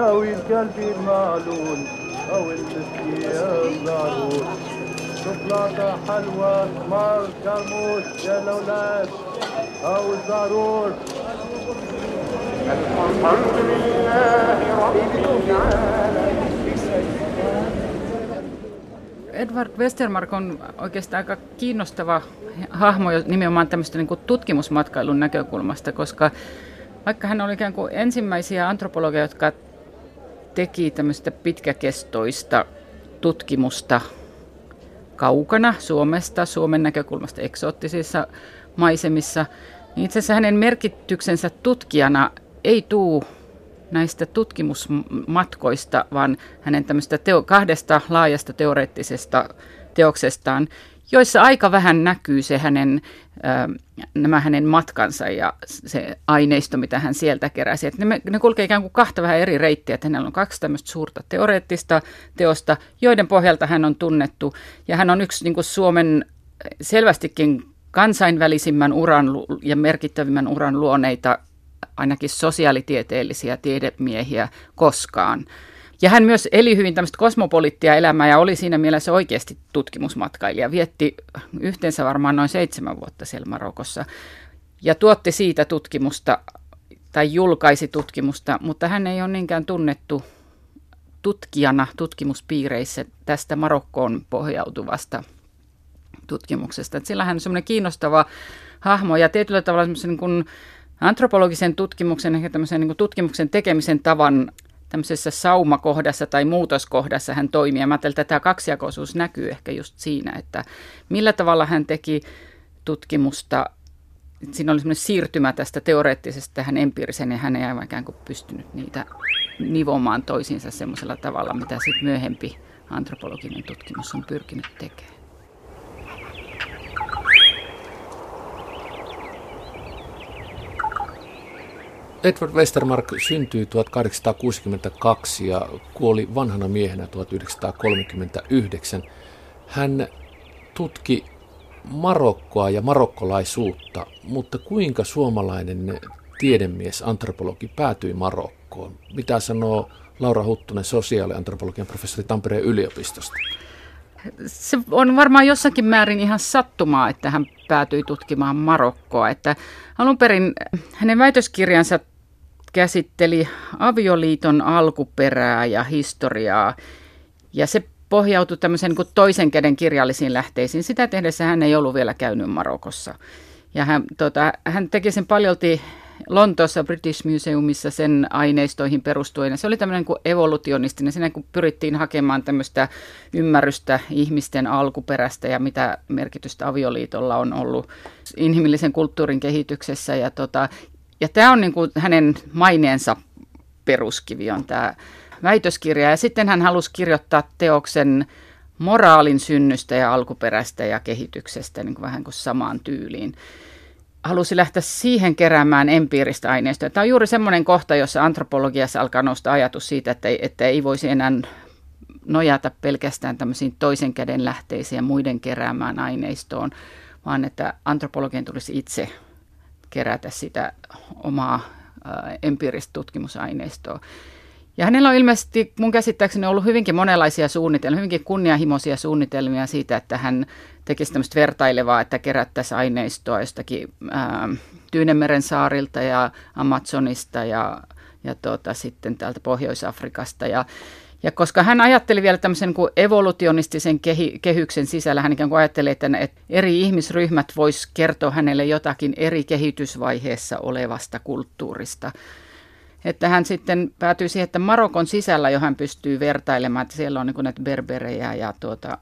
قلبي تنور والتاويل قلبي المعلول او المسكين ضرور شوكولاتة حلوة ثمار كرموس يا الأولاد أو الزعرور الحمد لله رب العالمين Edward Westermark on oikeastaan aika kiinnostava hahmo nimenomaan tämmöistä niin tutkimusmatkailun näkökulmasta, koska vaikka hän oli ikään kuin ensimmäisiä antropologeja, jotka teki tämmöistä pitkäkestoista tutkimusta kaukana Suomesta, Suomen näkökulmasta eksoottisissa maisemissa, niin itse asiassa hänen merkityksensä tutkijana ei tuu näistä tutkimusmatkoista, vaan hänen tämmöistä teo- kahdesta laajasta teoreettisesta teoksestaan, joissa aika vähän näkyy se hänen, nämä hänen matkansa ja se aineisto, mitä hän sieltä keräsi. Että ne, ne kulkee ikään kuin kahta vähän eri reittiä, että hänellä on kaksi tämmöistä suurta teoreettista teosta, joiden pohjalta hän on tunnettu. Ja hän on yksi niin kuin Suomen selvästikin kansainvälisimmän uran ja merkittävimmän uran luoneita ainakin sosiaalitieteellisiä tiedemiehiä koskaan. Ja hän myös eli hyvin tämmöistä kosmopolittia elämää ja oli siinä mielessä oikeasti tutkimusmatkailija. Vietti yhteensä varmaan noin seitsemän vuotta siellä Marokossa ja tuotti siitä tutkimusta tai julkaisi tutkimusta, mutta hän ei ole niinkään tunnettu tutkijana tutkimuspiireissä tästä Marokkoon pohjautuvasta tutkimuksesta. Et sillä hän on semmoinen kiinnostava hahmo ja tietyllä tavalla semmoisen niin kuin antropologisen tutkimuksen, ehkä tämmöisen niin tutkimuksen tekemisen tavan tämmöisessä saumakohdassa tai muutoskohdassa hän toimii. Ja mä ajattelin, että tämä kaksijakoisuus näkyy ehkä just siinä, että millä tavalla hän teki tutkimusta. Siinä oli semmoinen siirtymä tästä teoreettisesta tähän empiiriseen ja hän ei aivan ikään kuin pystynyt niitä nivomaan toisiinsa semmoisella tavalla, mitä sitten myöhempi antropologinen tutkimus on pyrkinyt tekemään. Edward Westermark syntyi 1862 ja kuoli vanhana miehenä 1939. Hän tutki Marokkoa ja marokkolaisuutta, mutta kuinka suomalainen tiedemies, antropologi päätyi Marokkoon? Mitä sanoo Laura Huttunen, sosiaaliantropologian professori Tampereen yliopistosta? Se on varmaan jossakin määrin ihan sattumaa, että hän päätyi tutkimaan Marokkoa. Että alun perin hänen väitöskirjansa käsitteli avioliiton alkuperää ja historiaa. Ja se pohjautui tämmöisen niin toisen käden kirjallisiin lähteisiin. Sitä tehdessä hän ei ollut vielä käynyt Marokossa. Ja hän, tota, hän teki sen paljolti Lontoossa British Museumissa sen aineistoihin perustuen. Se oli tämmöinen kuin evolutionistinen, siinä kun pyrittiin hakemaan tämmöistä ymmärrystä ihmisten alkuperästä ja mitä merkitystä avioliitolla on ollut inhimillisen kulttuurin kehityksessä. Ja, tota, ja tämä on niin kuin hänen maineensa peruskivi on tämä väitöskirja. Ja sitten hän halusi kirjoittaa teoksen moraalin synnystä ja alkuperästä ja kehityksestä niin kuin vähän kuin samaan tyyliin. Halusi lähteä siihen keräämään empiiristä aineistoa. Tämä on juuri semmoinen kohta, jossa antropologiassa alkaa nousta ajatus siitä, että ei, että ei voisi enää nojata pelkästään tämmöisiin toisen käden lähteisiin ja muiden keräämään aineistoon, vaan että antropologian tulisi itse kerätä sitä omaa äh, empiiristä tutkimusaineistoa. Ja hänellä on ilmeisesti mun käsittääkseni ollut hyvinkin monenlaisia suunnitelmia, hyvinkin kunnianhimoisia suunnitelmia siitä, että hän tekisi tämmöistä vertailevaa, että kerättäisiin aineistoa jostakin ää, Tyynemeren saarilta ja Amazonista ja, ja tota, sitten täältä Pohjois-Afrikasta. Ja, ja koska hän ajatteli vielä tämmöisen kuin evolutionistisen kehi, kehyksen sisällä, hän ikään kuin ajatteli, että, että eri ihmisryhmät vois kertoa hänelle jotakin eri kehitysvaiheessa olevasta kulttuurista. Että hän sitten päätyi siihen, että Marokon sisällä jo hän pystyy vertailemaan, että siellä on niin näitä berberejä ja, tuota,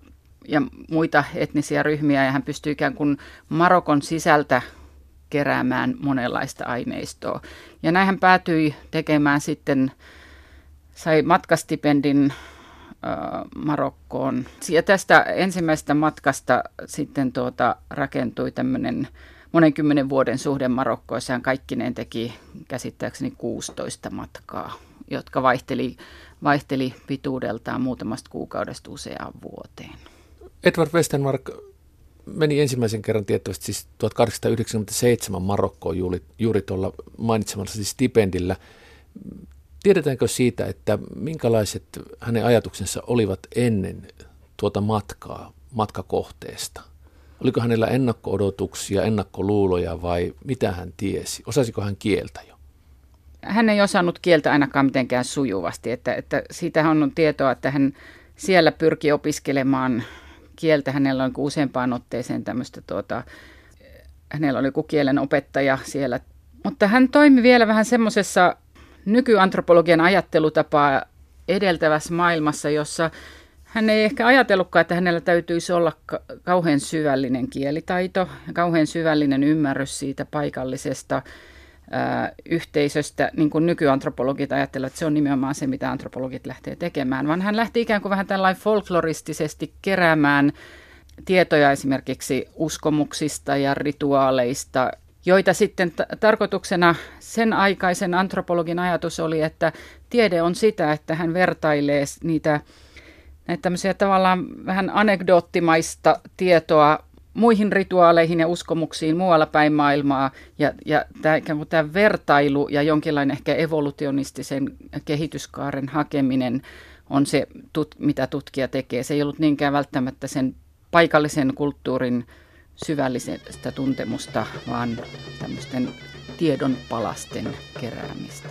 ja muita etnisiä ryhmiä, ja hän pystyy ikään kuin Marokon sisältä keräämään monenlaista aineistoa. Ja näin hän päätyi tekemään sitten sai matkastipendin Marokkoon. Ja tästä ensimmäisestä matkasta sitten tuota, rakentui tämmöinen monen kymmenen vuoden suhde Marokkoon. Hän kaikkineen teki käsittääkseni 16 matkaa, jotka vaihteli, vaihteli pituudeltaan muutamasta kuukaudesta useaan vuoteen. Edward Westenmark meni ensimmäisen kerran tiettävästi siis 1897 Marokkoon juuri, juuri tuolla mainitsemallasi stipendillä Tiedetäänkö siitä, että minkälaiset hänen ajatuksensa olivat ennen tuota matkaa, matkakohteesta? Oliko hänellä ennakko-odotuksia, ennakkoluuloja vai mitä hän tiesi? Osasiko hän kieltä jo? Hän ei osannut kieltä ainakaan mitenkään sujuvasti. Että, että siitä on tietoa, että hän siellä pyrki opiskelemaan kieltä. Hänellä on useampaan otteeseen tämmöistä, tuota, hänellä oli joku kielen opettaja siellä. Mutta hän toimi vielä vähän semmoisessa nykyantropologian ajattelutapaa edeltävässä maailmassa, jossa hän ei ehkä ajatellutkaan, että hänellä täytyisi olla kauhean syvällinen kielitaito ja kauhean syvällinen ymmärrys siitä paikallisesta yhteisöstä, niin kuin nykyantropologit ajattelevat, että se on nimenomaan se, mitä antropologit lähtee tekemään, vaan hän lähti ikään kuin vähän tällainen folkloristisesti keräämään tietoja esimerkiksi uskomuksista ja rituaaleista, joita sitten t- tarkoituksena sen aikaisen antropologin ajatus oli, että tiede on sitä, että hän vertailee niitä näitä tämmöisiä tavallaan vähän anekdoottimaista tietoa muihin rituaaleihin ja uskomuksiin muualla päin maailmaa. Ja, ja tämä, tämä vertailu ja jonkinlainen ehkä evolutionistisen kehityskaaren hakeminen on se, tut, mitä tutkija tekee. Se ei ollut niinkään välttämättä sen paikallisen kulttuurin syvällisestä tuntemusta, vaan tämmöisten tiedon palasten keräämistä.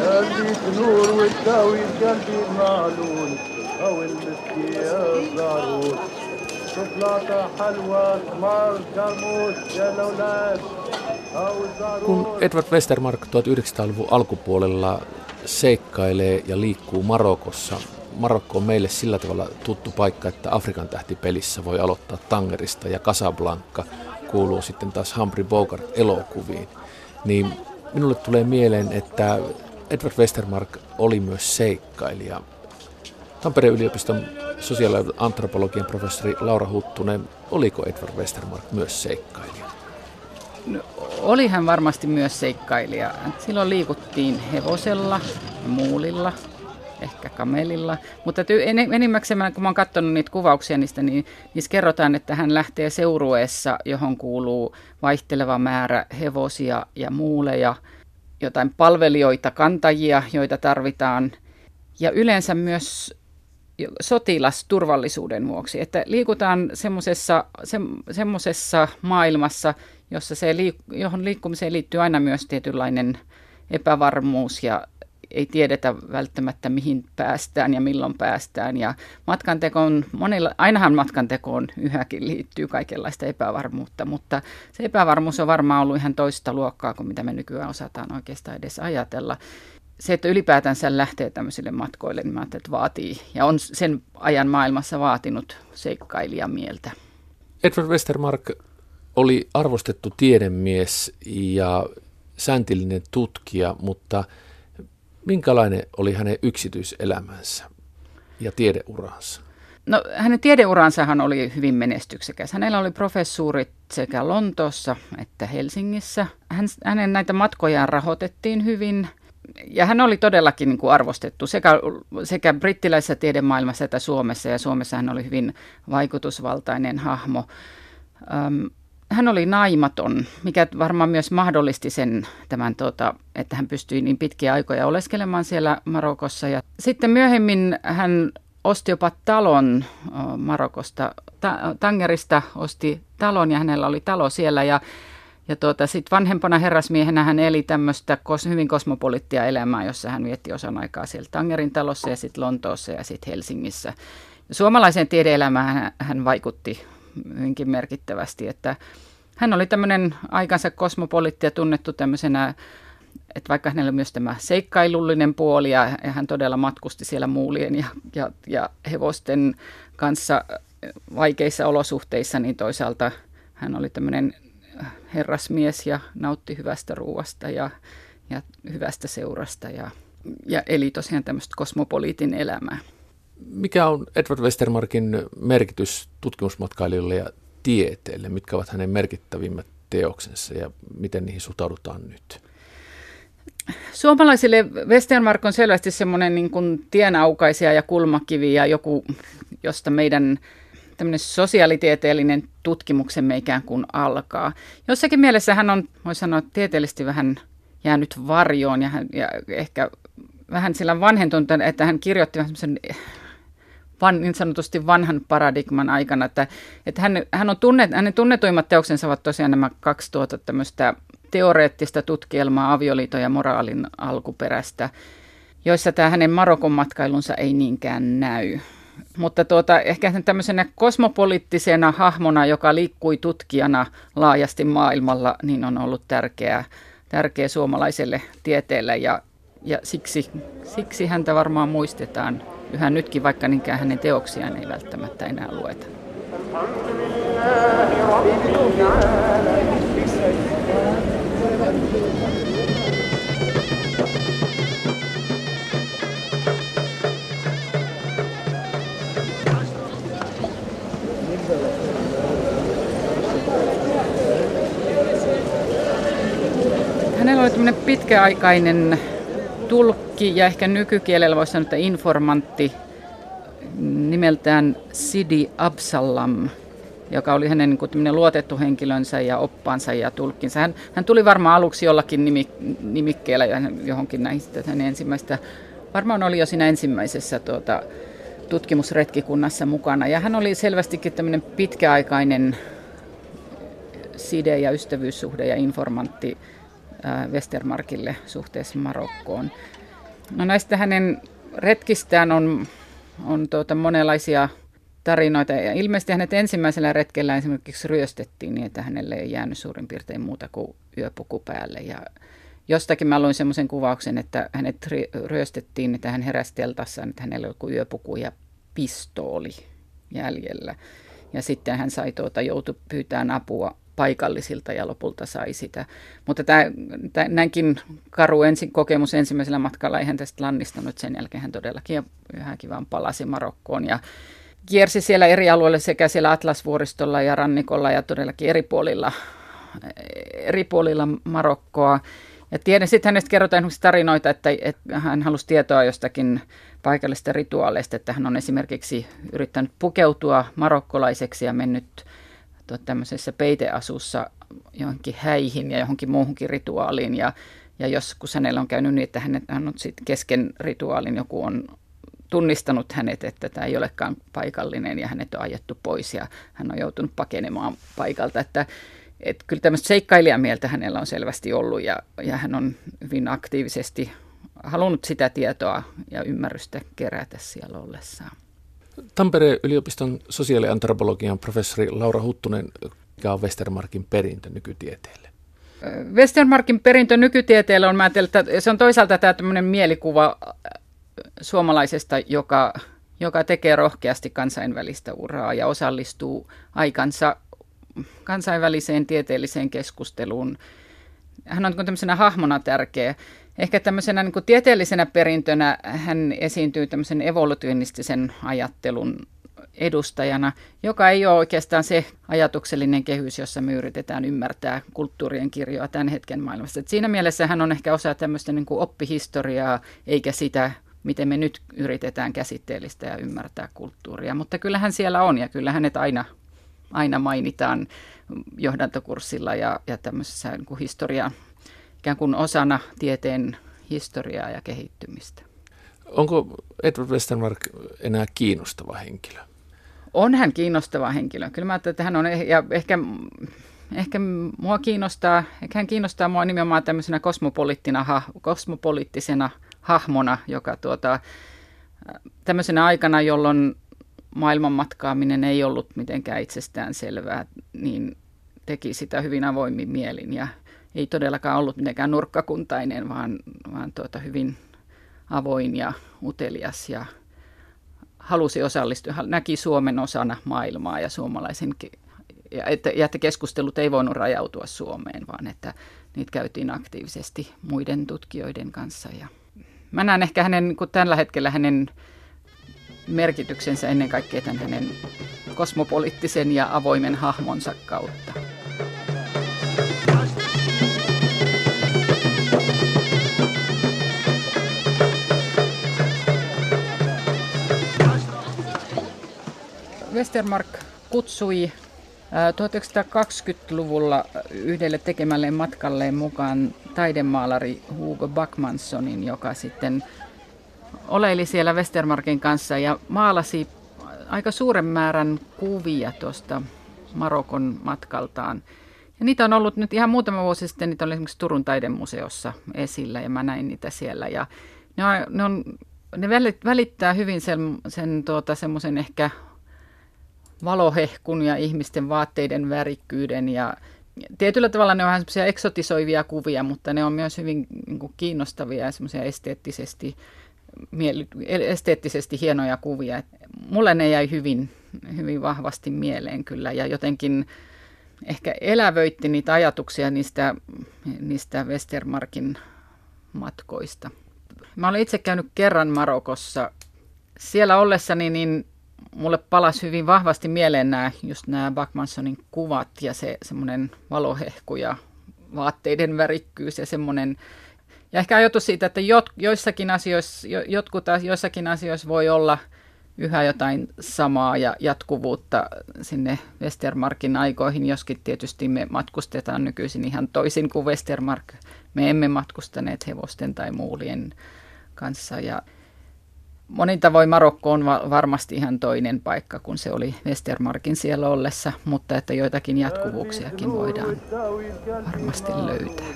هديك نور وتداوي قلبي المعلول او المسكي الضرور شوكولاتة حلوة ثمار كرموس يا الاولاد او kun Edward Westermark 1900-luvun alkupuolella seikkailee ja liikkuu Marokossa, Marokko on meille sillä tavalla tuttu paikka, että Afrikan tähti pelissä voi aloittaa Tangerista ja Casablanca kuuluu sitten taas Humphrey Bogart elokuviin. Niin minulle tulee mieleen, että Edward Westermark oli myös seikkailija. Tampereen yliopiston sosiaaliantropologian professori Laura Huttunen, oliko Edward Westermark myös seikkailija? No, oli hän varmasti myös seikkailija. Silloin liikuttiin hevosella, muulilla, ehkä kamelilla. Mutta enimmäkseen, kun oon katsonut niitä kuvauksia niistä, niin niissä kerrotaan, että hän lähtee seurueessa, johon kuuluu vaihteleva määrä hevosia ja muuleja, jotain palvelijoita, kantajia, joita tarvitaan. Ja yleensä myös sotilasturvallisuuden vuoksi, että liikutaan semmoisessa, semmoisessa maailmassa, jossa se, johon liikkumiseen liittyy aina myös tietynlainen epävarmuus ja ei tiedetä välttämättä mihin päästään ja milloin päästään. Ja matkantekoon, monilla, ainahan matkantekoon yhäkin liittyy kaikenlaista epävarmuutta, mutta se epävarmuus on varmaan ollut ihan toista luokkaa kuin mitä me nykyään osataan oikeastaan edes ajatella. Se, että ylipäätänsä lähtee tämmöisille matkoille, niin mä että vaatii ja on sen ajan maailmassa vaatinut seikkailijamieltä. Edward Westermark oli arvostettu tiedemies ja säntillinen tutkija, mutta – Minkälainen oli hänen yksityiselämänsä ja tiedeuransa? No hänen tiedeuransahan oli hyvin menestyksekäs. Hänellä oli professuurit sekä Lontoossa että Helsingissä. Hän, hänen näitä matkojaan rahoitettiin hyvin. Ja hän oli todellakin niin kuin arvostettu sekä, sekä brittiläisessä tiedemaailmassa että Suomessa. Ja Suomessa hän oli hyvin vaikutusvaltainen hahmo. Öm, hän oli naimaton, mikä varmaan myös mahdollisti sen, tämän, tota, että hän pystyi niin pitkiä aikoja oleskelemaan siellä Marokossa. Ja sitten myöhemmin hän osti jopa talon Marokosta, ta- Tangerista osti talon ja hänellä oli talo siellä ja ja tuota, sitten vanhempana herrasmiehenä hän eli tämmöistä kos, hyvin kosmopolittia elämää, jossa hän vietti osan aikaa siellä Tangerin talossa ja sitten Lontoossa ja sitten Helsingissä. Suomalaiseen tiedeelämään hän, hän vaikutti hyvinkin merkittävästi, että hän oli tämmöinen aikansa kosmopolitti ja tunnettu tämmöisenä, että vaikka hänellä oli myös tämä seikkailullinen puoli ja, ja hän todella matkusti siellä muulien ja, ja, ja hevosten kanssa vaikeissa olosuhteissa, niin toisaalta hän oli tämmöinen herrasmies ja nautti hyvästä ruuasta ja, ja hyvästä seurasta ja, ja eli tosiaan tämmöistä kosmopoliitin elämää. Mikä on Edward Westermarkin merkitys tutkimusmatkailijoille ja tieteelle? Mitkä ovat hänen merkittävimmät teoksensa ja miten niihin suhtaudutaan nyt? Suomalaisille Westermark on selvästi semmoinen niin kuin tienaukaisia ja kulmakivi ja joku, josta meidän tämmöinen sosiaalitieteellinen tutkimuksemme ikään kuin alkaa. Jossakin mielessä hän on, voi sanoa, tieteellisesti vähän jäänyt varjoon ja, hän, ja ehkä vähän sillä vanhentunut, että hän kirjoitti semmoisen van, niin sanotusti vanhan paradigman aikana, että, että hän, hän on tunnet, hänen tunnetuimmat teoksensa ovat tosiaan nämä kaksi tuota tämmöistä teoreettista tutkielmaa avioliiton ja moraalin alkuperästä, joissa tämä hänen Marokon matkailunsa ei niinkään näy. Mutta tuota, ehkä tämmöisenä kosmopoliittisena hahmona, joka liikkui tutkijana laajasti maailmalla, niin on ollut tärkeä, tärkeä suomalaiselle tieteelle ja, ja siksi, siksi häntä varmaan muistetaan yhä nytkin, vaikka niinkään hänen teoksiaan ei välttämättä enää lueta. Pitkäaikainen tulkki ja ehkä nykykielellä voisi sanoa, että informantti nimeltään Sidi Absalam, joka oli hänen niin luotettu henkilönsä ja oppansa ja tulkkinsa. Hän, hän tuli varmaan aluksi jollakin nimi, nimikkeellä johonkin näistä hänen ensimmäistä, varmaan oli jo siinä ensimmäisessä tuota, tutkimusretkikunnassa mukana. Ja hän oli selvästikin tämmöinen pitkäaikainen side- ja ystävyyssuhde ja informantti Westermarkille suhteessa Marokkoon. No näistä hänen retkistään on, on tuota monenlaisia tarinoita. Ja ilmeisesti hänet ensimmäisellä retkellä esimerkiksi ryöstettiin niin, että hänelle ei jäänyt suurin piirtein muuta kuin yöpuku päälle. Ja jostakin mä luin semmoisen kuvauksen, että hänet ryöstettiin, että hän heräsi teltassaan, että hänellä oli joku ja pistooli jäljellä. Ja sitten hän sai tuota, joutui pyytämään apua paikallisilta ja lopulta sai sitä. Mutta tämä, tämä näinkin karu ensin, kokemus ensimmäisellä matkalla ei hän tästä lannistanut. Sen jälkeen hän todellakin yhäkin vaan palasi Marokkoon ja kiersi siellä eri alueilla sekä siellä Atlasvuoristolla ja rannikolla ja todellakin eri puolilla, eri puolilla Marokkoa. Ja tiedän, sitten hänestä kerrotaan esimerkiksi tarinoita, että, että hän halusi tietoa jostakin paikallisista rituaaleista, että hän on esimerkiksi yrittänyt pukeutua marokkolaiseksi ja mennyt tämmöisessä peiteasussa johonkin häihin ja johonkin muuhunkin rituaaliin. Ja, ja joskus hänellä on käynyt niin, että hän on sitten kesken rituaalin joku on tunnistanut hänet, että tämä ei olekaan paikallinen ja hänet on ajettu pois ja hän on joutunut pakenemaan paikalta. Että, että kyllä tämmöistä seikkailijamieltä hänellä on selvästi ollut ja, ja hän on hyvin aktiivisesti halunnut sitä tietoa ja ymmärrystä kerätä siellä ollessaan. Tampereen yliopiston sosiaaliantropologian professori Laura Huttunen, mikä on Westermarkin perintö nykytieteelle? Westermarkin perintö nykytieteelle on, mä että se on toisaalta tämä tämmöinen mielikuva äh, suomalaisesta, joka, joka tekee rohkeasti kansainvälistä uraa ja osallistuu aikansa kansainväliseen tieteelliseen keskusteluun. Hän on tämmöisenä hahmona tärkeä. Ehkä tämmöisenä niin tieteellisenä perintönä hän esiintyy tämmöisen evolutionistisen ajattelun edustajana, joka ei ole oikeastaan se ajatuksellinen kehys, jossa me yritetään ymmärtää kulttuurien kirjoa tämän hetken maailmassa. Et siinä mielessä hän on ehkä osa tämmöistä niin kuin oppihistoriaa, eikä sitä, miten me nyt yritetään käsitteellistä ja ymmärtää kulttuuria. Mutta kyllähän siellä on ja kyllä hänet aina, aina mainitaan johdantokurssilla ja, ja tämmöisessä niin kuin historian ikään kuin osana tieteen historiaa ja kehittymistä. Onko Edward Westermark enää kiinnostava henkilö? On hän kiinnostava henkilö. Kyllä mä ajattelen, että hän on, eh- ja ehkä, ehkä mua kiinnostaa, ehkä hän kiinnostaa mua nimenomaan tämmöisenä kosmopoliittina, kosmopoliittisena hahmona, joka tuota, tämmöisenä aikana, jolloin maailmanmatkaaminen ei ollut mitenkään itsestään selvää, niin teki sitä hyvin avoimin mielin ja ei todellakaan ollut mitenkään nurkkakuntainen, vaan, vaan tuota hyvin avoin ja utelias ja halusi osallistua, näki Suomen osana maailmaa ja suomalaisen, ja että, ja että keskustelut ei voinut rajautua Suomeen, vaan että niitä käytiin aktiivisesti muiden tutkijoiden kanssa. Ja mä näen ehkä hänen, kun tällä hetkellä hänen merkityksensä ennen kaikkea tämän hänen kosmopoliittisen ja avoimen hahmonsa kautta. Westermark kutsui 1920-luvulla yhdelle tekemälleen matkalleen mukaan taidemaalari Hugo Backmanssonin, joka sitten oleili siellä Westermarkin kanssa ja maalasi aika suuren määrän kuvia tuosta Marokon matkaltaan. Ja niitä on ollut nyt ihan muutama vuosi sitten, niitä oli esimerkiksi Turun taidemuseossa esillä ja mä näin niitä siellä. Ja ne, on, ne, on, ne välittää hyvin sen, sen tuota, semmoisen ehkä valohehkun ja ihmisten vaatteiden värikkyyden ja tietyllä tavalla ne on vähän semmoisia eksotisoivia kuvia, mutta ne on myös hyvin niin kuin, kiinnostavia ja semmoisia esteettisesti, esteettisesti hienoja kuvia. Mulle ne jäi hyvin, hyvin vahvasti mieleen kyllä ja jotenkin ehkä elävöitti niitä ajatuksia niistä, niistä Westermarkin matkoista. Mä olen itse käynyt kerran Marokossa. Siellä ollessani niin mulle palasi hyvin vahvasti mieleen nämä, just nämä Backmansonin kuvat ja se semmoinen valohehku ja vaatteiden värikkyys ja semmoinen, ja ehkä ajatus siitä, että jot, joissakin asioissa, jo, jotkut joissakin asioissa voi olla yhä jotain samaa ja jatkuvuutta sinne Westermarkin aikoihin, joskin tietysti me matkustetaan nykyisin ihan toisin kuin Westermark. Me emme matkustaneet hevosten tai muulien kanssa ja Monin tavoin Marokko on varmasti ihan toinen paikka kuin se oli Westermarkin siellä ollessa, mutta että joitakin jatkuvuuksiakin voidaan varmasti löytää.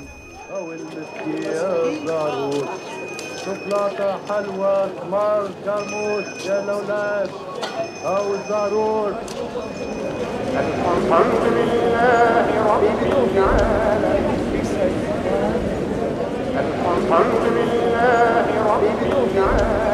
شوكولاتة حلوة تمر كرموش يا الأولاد أو الزارور الحمد لله رب العالمين الحمد لله رب العالمين